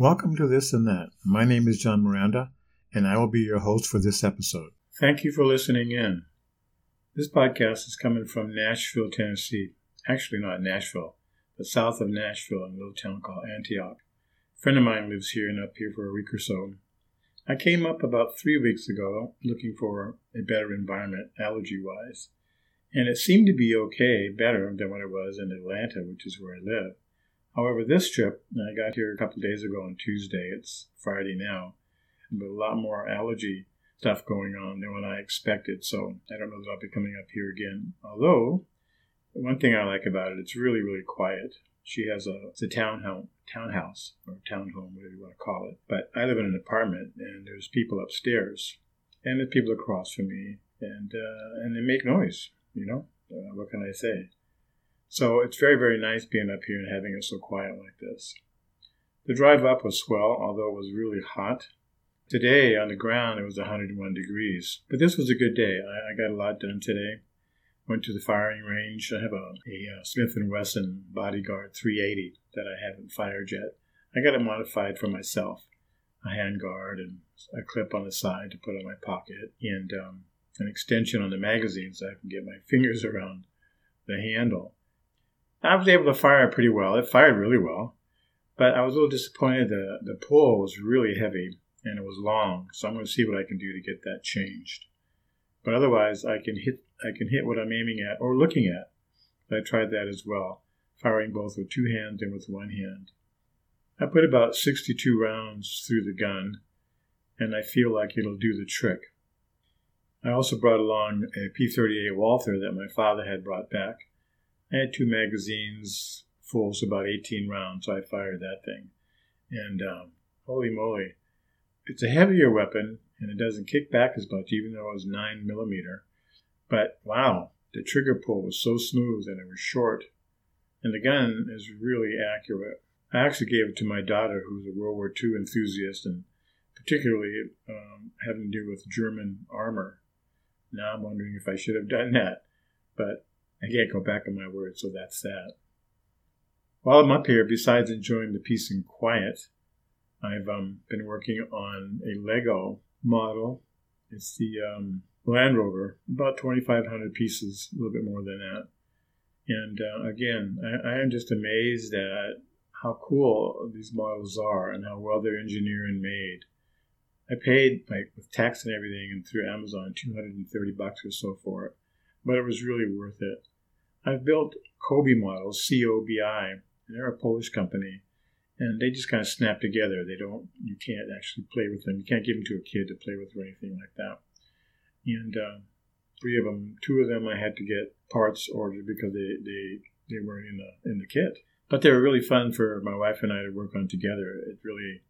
Welcome to This and That. My name is John Miranda, and I will be your host for this episode. Thank you for listening in. This podcast is coming from Nashville, Tennessee. Actually, not Nashville, but south of Nashville in a little town called Antioch. A friend of mine lives here and up here for a week or so. I came up about three weeks ago looking for a better environment, allergy wise, and it seemed to be okay, better than what it was in Atlanta, which is where I live. However, this trip, I got here a couple days ago on Tuesday, it's Friday now, but a lot more allergy stuff going on than what I expected. So I don't know that I'll be coming up here again. Although, one thing I like about it, it's really, really quiet. She has a, it's a townhouse, townhouse or townhome, whatever you want to call it. But I live in an apartment and there's people upstairs and there's people across from me and, uh, and they make noise, you know? Uh, what can I say? So it's very, very nice being up here and having it so quiet like this. The drive up was swell, although it was really hot. Today on the ground it was 101 degrees, but this was a good day. I, I got a lot done today. Went to the firing range. I have a, a uh, Smith & Wesson Bodyguard 380 that I haven't fired yet. I got it modified for myself. A handguard and a clip on the side to put in my pocket, and um, an extension on the magazine so I can get my fingers around the handle. I was able to fire it pretty well. It fired really well, but I was a little disappointed. The the pull was really heavy and it was long, so I'm going to see what I can do to get that changed. But otherwise, I can hit I can hit what I'm aiming at or looking at. I tried that as well, firing both with two hands and with one hand. I put about 62 rounds through the gun, and I feel like it'll do the trick. I also brought along a P38 Walther that my father had brought back. I had two magazines full, so about 18 rounds, so I fired that thing. And um, holy moly, it's a heavier weapon and it doesn't kick back as much, even though it was 9 millimeter. But wow, the trigger pull was so smooth and it was short. And the gun is really accurate. I actually gave it to my daughter, who's a World War II enthusiast and particularly um, having to do with German armor. Now I'm wondering if I should have done that. But I can't go back on my word, so that's that. While I'm up here, besides enjoying the peace and quiet, I've um, been working on a Lego model. It's the um, Land Rover, about 2,500 pieces, a little bit more than that. And uh, again, I, I, am just amazed at how cool these models are and how well they're engineered and made. I paid, like, with tax and everything, and through Amazon, 230 bucks or so for it, but it was really worth it. I've built Cobi models, C O B I, and they're a Polish company, and they just kind of snap together. They don't, you can't actually play with them. You can't give them to a kid to play with or anything like that. And uh, three of them, two of them, I had to get parts ordered because they they they weren't in the in the kit. But they were really fun for my wife and I to work on together. It really,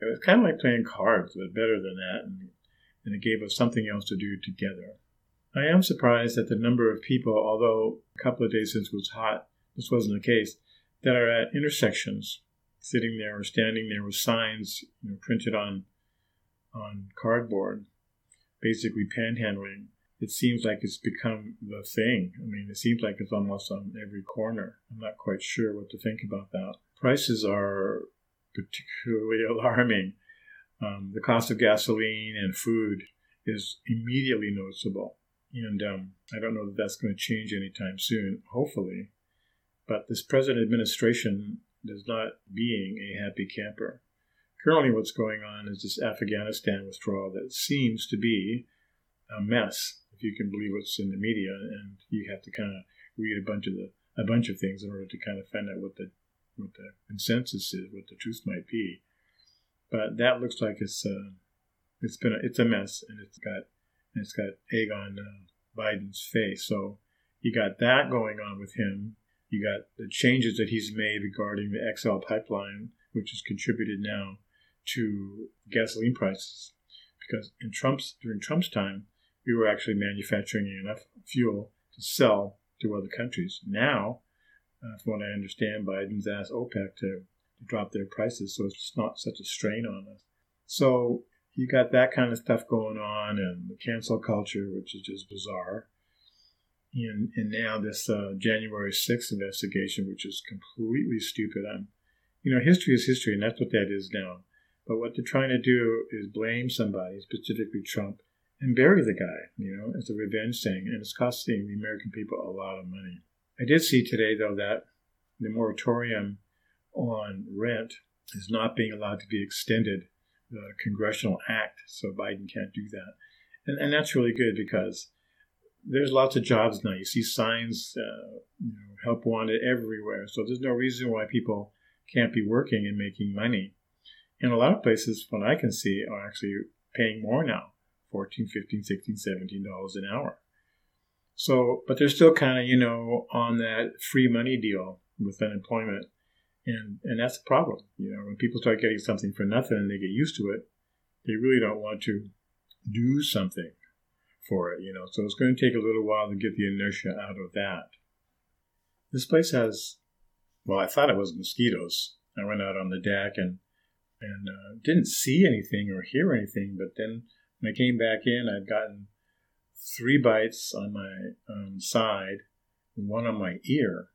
it was kind of like playing cards, but better than that, and, and it gave us something else to do together. I am surprised at the number of people, although a couple of days since it was hot, this wasn't the case, that are at intersections, sitting there or standing there with signs you know, printed on on cardboard, basically panhandling. It seems like it's become the thing. I mean, it seems like it's almost on every corner. I'm not quite sure what to think about that. Prices are particularly alarming. Um, the cost of gasoline and food is immediately noticeable. And um, I don't know that that's going to change anytime soon, hopefully. But this present administration is not being a happy camper. Currently, what's going on is this Afghanistan withdrawal that seems to be a mess, if you can believe what's in the media. And you have to kind of read a bunch of the a bunch of things in order to kind of find out what the what the consensus is, what the truth might be. But that looks like it's uh, it's been a, it's a mess, and it's got and it's got egg on uh, Biden's face. So you got that going on with him. You got the changes that he's made regarding the XL pipeline, which has contributed now to gasoline prices. Because in Trump's during Trump's time, we were actually manufacturing enough fuel to sell to other countries. Now, uh, from what I understand, Biden's asked OPEC to, to drop their prices, so it's not such a strain on us. So you got that kind of stuff going on and the cancel culture, which is just bizarre. And, and now this uh, January 6th investigation, which is completely stupid. I'm, you know, history is history, and that's what that is now. But what they're trying to do is blame somebody, specifically Trump, and bury the guy, you know, as a revenge thing. And it's costing the American people a lot of money. I did see today, though, that the moratorium on rent is not being allowed to be extended, the congressional act, so Biden can't do that. And, and that's really good because there's lots of jobs now. You see signs, uh, you know, help wanted everywhere. So there's no reason why people can't be working and making money. And a lot of places, what I can see, are actually paying more now 14 15 16 17 dollars an hour so but they're still kind of you know on that free money deal with unemployment and and that's a problem you know when people start getting something for nothing and they get used to it they really don't want to do something for it you know. So it's going to take a little while to get the inertia out of that. This place has well i thought it was mosquitoes. I went out on the deck and and uh, didn't see anything or hear anything but then when I came back in, I'd gotten three bites on my um, side, one on my ear,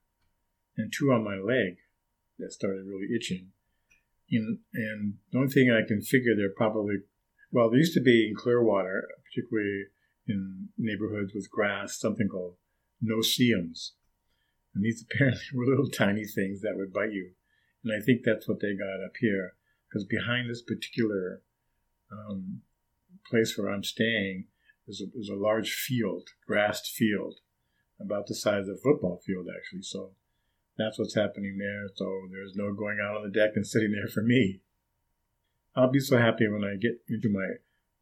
and two on my leg that started really itching. And, and the only thing I can figure they're probably, well, there used to be in Clearwater, particularly in neighborhoods with grass, something called no-see-ums. And these apparently were little tiny things that would bite you. And I think that's what they got up here. Because behind this particular um, place where I'm staying is a, is a large field, grassed field, about the size of a football field, actually. So that's what's happening there. So there's no going out on the deck and sitting there for me. I'll be so happy when I get into my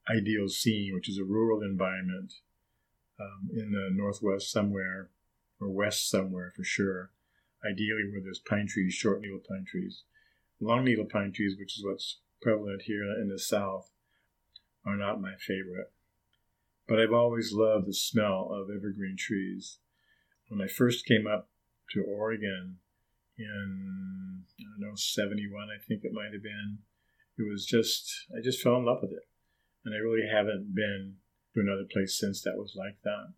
ideal scene, which is a rural environment um, in the northwest somewhere, or west somewhere for sure. Ideally, where there's pine trees, short needle pine trees, long needle pine trees, which is what's prevalent here in the south are not my favorite. But I've always loved the smell of evergreen trees. When I first came up to Oregon in, I don't know, 71, I think it might have been, it was just, I just fell in love with it. And I really haven't been to another place since that was like that.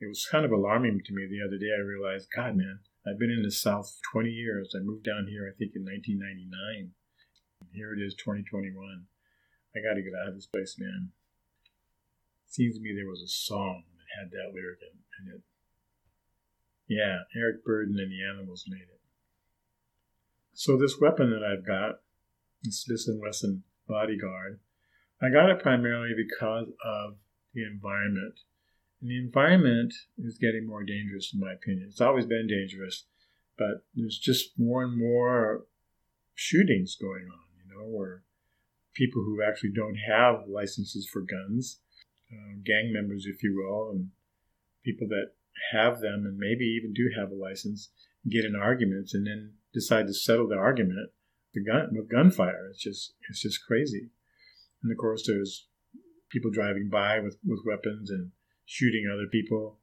It was kind of alarming to me the other day. I realized, God, man, I've been in the South 20 years. I moved down here, I think, in 1999. Here it is, 2021. I got to get out of this place, man. It seems to me there was a song that had that lyric in, it. Yeah, Eric Burdon and the Animals made it. So this weapon that I've got, this Smith & Wesson Bodyguard, I got it primarily because of the environment. And the environment is getting more dangerous, in my opinion. It's always been dangerous, but there's just more and more shootings going on, you know, where people who actually don't have licenses for guns, uh, gang members, if you will, and people that have them and maybe even do have a license get in arguments and then decide to settle the argument the gun with gunfire. It's just it's just crazy. And of course, there's people driving by with, with weapons and shooting other people,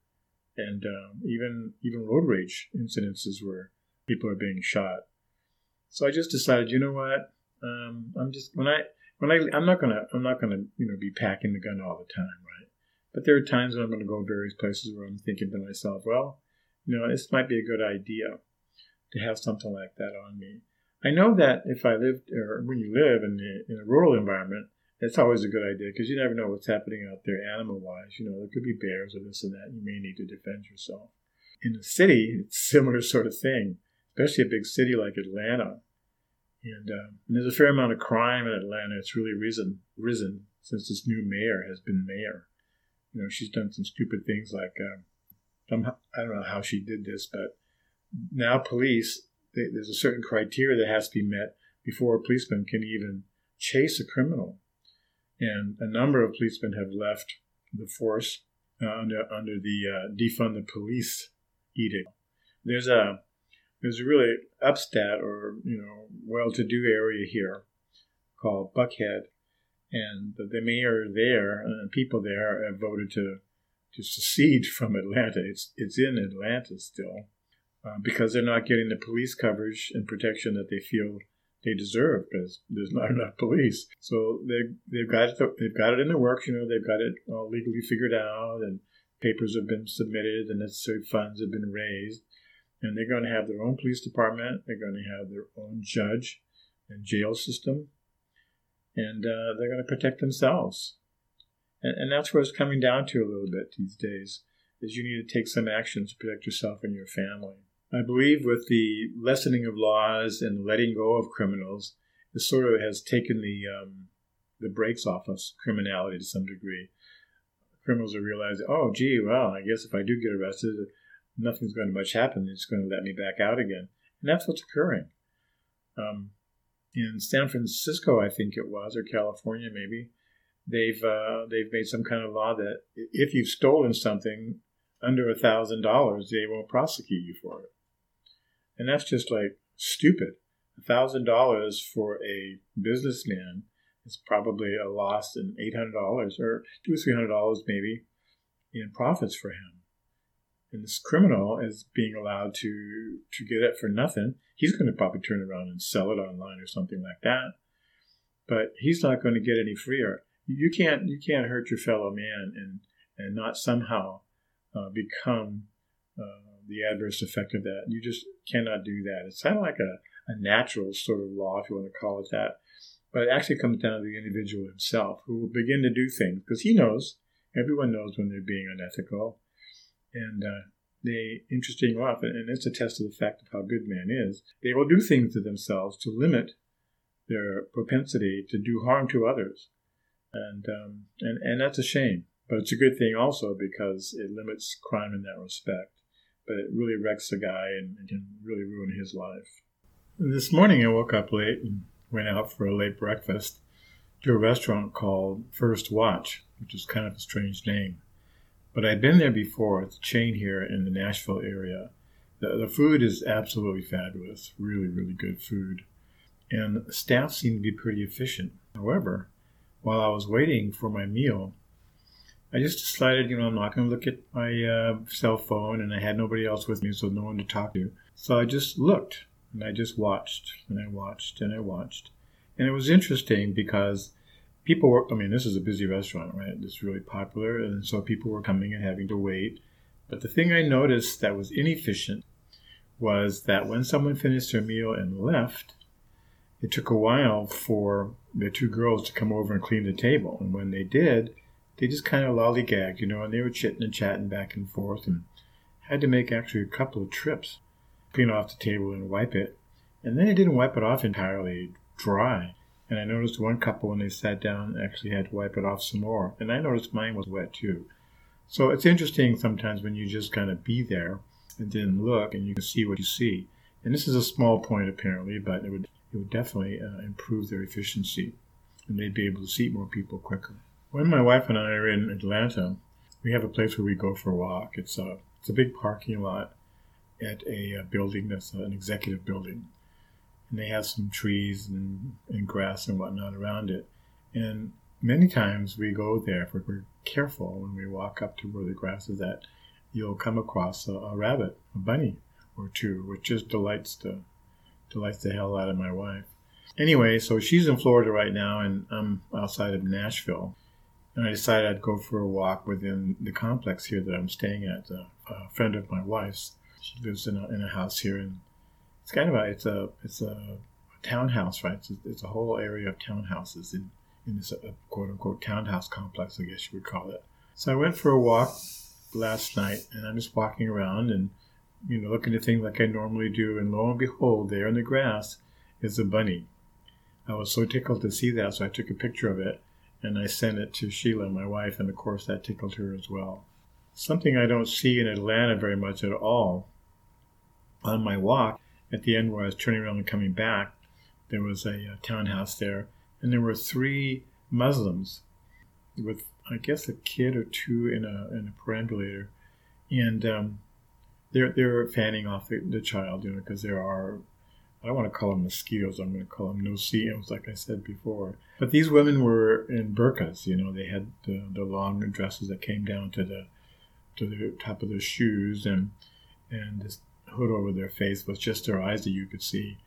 and um, even even road rage incidences where people are being shot. So I just decided, you know what? Um, I'm just when I when I I'm not gonna I'm not gonna you know be packing the gun all the time, right? But there are times when I'm gonna go various places where I'm thinking to myself, well, you know, this might be a good idea to have something like that on me. I know that if I lived or when you live in, the, in a rural environment, it's always a good idea because you never know what's happening out there animal wise. You know, there could be bears or this and that. And You may need to defend yourself. In a city, it's a similar sort of thing, especially a big city like Atlanta. And, uh, and, there's a fair amount of crime in Atlanta. It's really risen risen since this new mayor has been mayor. You know, she's done some stupid things like um, I don't know how she did this, but now police they, there's a certain criteria that has to be met before a policeman can even chase a criminal. And a number of policemen have left the force uh, under under the uh, defund the police edict. There's a there's a really upstat or you know well-to-do area here called Buckhead, and the, the mayor there and people there have voted to to secede from Atlanta. It's it's in Atlanta still uh, because they're not getting the police coverage and protection that they feel they deserve because there's not enough police. So they they've got it they've got it in the works. You know they've got it all legally figured out and papers have been submitted and necessary funds have been raised And they're going to have their own police department, they're going to have their own judge and jail system, and uh, they're going to protect themselves. And, and that's where it's coming down to a little bit these days, is you need to take some actions to protect yourself and your family. I believe with the lessening of laws and letting go of criminals, it sort of has taken the um, the brakes off of criminality to some degree. Criminals are realizing, oh, gee, well, I guess if I do get arrested, nothing's going to much happen. It's going to let me back out again, and that's what's occurring. Um, in San Francisco, I think it was, or California, maybe they've uh, they've made some kind of law that if you've stolen something under a thousand dollars, they won't prosecute you for it, and that's just like stupid. A thousand dollars for a businessman is probably a loss in eight hundred dollars or two or three hundred dollars maybe in profits for him. And this criminal is being allowed to to get it for nothing. He's going to probably turn around and sell it online or something like that. But he's not going to get any freer. You can't you can't hurt your fellow man and and not somehow uh, become uh, the adverse effect of that. You just cannot do that. It's kind of like a, a natural sort of law, if you want to call it that. But it actually comes down to the individual himself who will begin to do things because he knows, everyone knows when they're being unethical. And uh, they, interesting enough, and it's a test of the fact of how good man is, they will do things to themselves to limit their propensity to do harm to others. And, um, and, and that's a shame. But it's a good thing also because it limits crime in that respect. But it really wrecks the guy and, and can really ruin his life. This morning I woke up late and went out for a late breakfast to a restaurant called First Watch, which is kind of a strange name. But I'd been there before. It's a chain here in the Nashville area. The, the food is absolutely fabulous, really, really good food. And staff seemed to be pretty efficient. However, while I was waiting for my meal, I just decided, you know, I'm not going to look at my uh, cell phone, and I had nobody else with me, so no one to talk to. So I just looked and I just watched and I watched and I watched. And it was interesting because people were, I mean, this is a busy restaurant, right? It's really popular. And so people were coming and having to wait. But the thing I noticed that was inefficient was that when someone finished their meal and left, it took a while for the two girls to come over and clean the table. And when they did, they just kind of lollygagged, you know, and they were chitting and chatting back and forth and had to make actually a couple of trips clean off the table and wipe it. And then I didn't wipe it off entirely dry. And I noticed one couple, when they sat down, actually had to wipe it off some more. And I noticed mine was wet too. So it's interesting sometimes when you just kind of be there and then look and you can see what you see. And this is a small point apparently, but it would, it would definitely uh, improve their efficiency. And they'd be able to seat more people quicker. When my wife and I are in Atlanta, we have a place where we go for a walk. It's a, it's a big parking lot at a, uh, building that's an executive building. And they have some trees and, and grass and whatnot around it. And many times we go there if we're careful when we walk up to where the grass is at, you'll come across a, a rabbit, a bunny or two, which just delights the delights the hell out of my wife. Anyway, so she's in Florida right now, and I'm outside of Nashville. And I decided I'd go for a walk within the complex here that I'm staying at. A, a friend of my wife's she lives in a, in a house here, and it's kind of a it's a it's a, townhouse, right? It's a, it's a, whole area of townhouses in in this uh, quote unquote townhouse complex, I guess you would call it. So I went for a walk last night, and I'm just walking around and you know looking at things like I normally do, and lo and behold, there in the grass is a bunny. I was so tickled to see that, so I took a picture of it and I sent it to Sheila, my wife, and of course that tickled her as well. Something I don't see in Atlanta very much at all on my walk, at the end where I was turning around and coming back, there was a, a townhouse there, and there were three Muslims with, I guess, a kid or two in a in a perambulator, and um, they're they're fanning off the, the child, you know, because there are I don't want to call them mosquitoes. I'm going to call them no-see-ums, like I said before. But these women were in burqas. You know, they had the, the long dresses that came down to the to the top of their shoes, and and this hood over their face with just their eyes that you could see.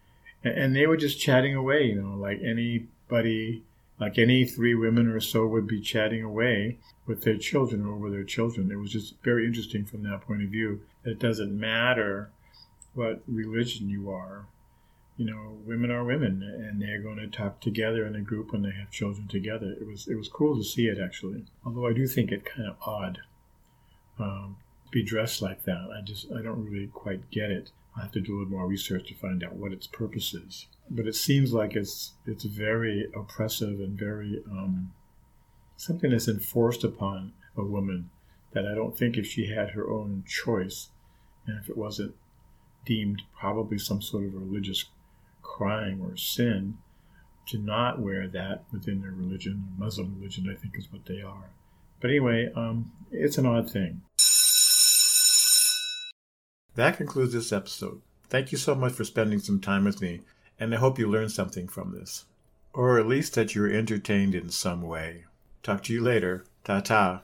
And they were just chatting away, you know, like anybody, like any three women or so would be chatting away with their children or over their children. It was just very interesting from that point of view. It doesn't matter what religion you are. You know, women are women, and they're going to talk together in a group when they have children together. It was it was cool to see it actually. Although I do think it kind of odd um, be dressed like that. I just I don't really quite get it. I have to do a little more research to find out what its purpose is. But it seems like it's it's very oppressive and very um, something that's enforced upon a woman that I don't think if she had her own choice and if it wasn't deemed probably some sort of religious crime or sin to not wear that within their religion, Muslim religion, I think is what they are. But anyway, um, it's an odd thing. That concludes this episode. Thank you so much for spending some time with me, and I hope you learned something from this. Or at least that you were entertained in some way. Talk to you later. Ta ta.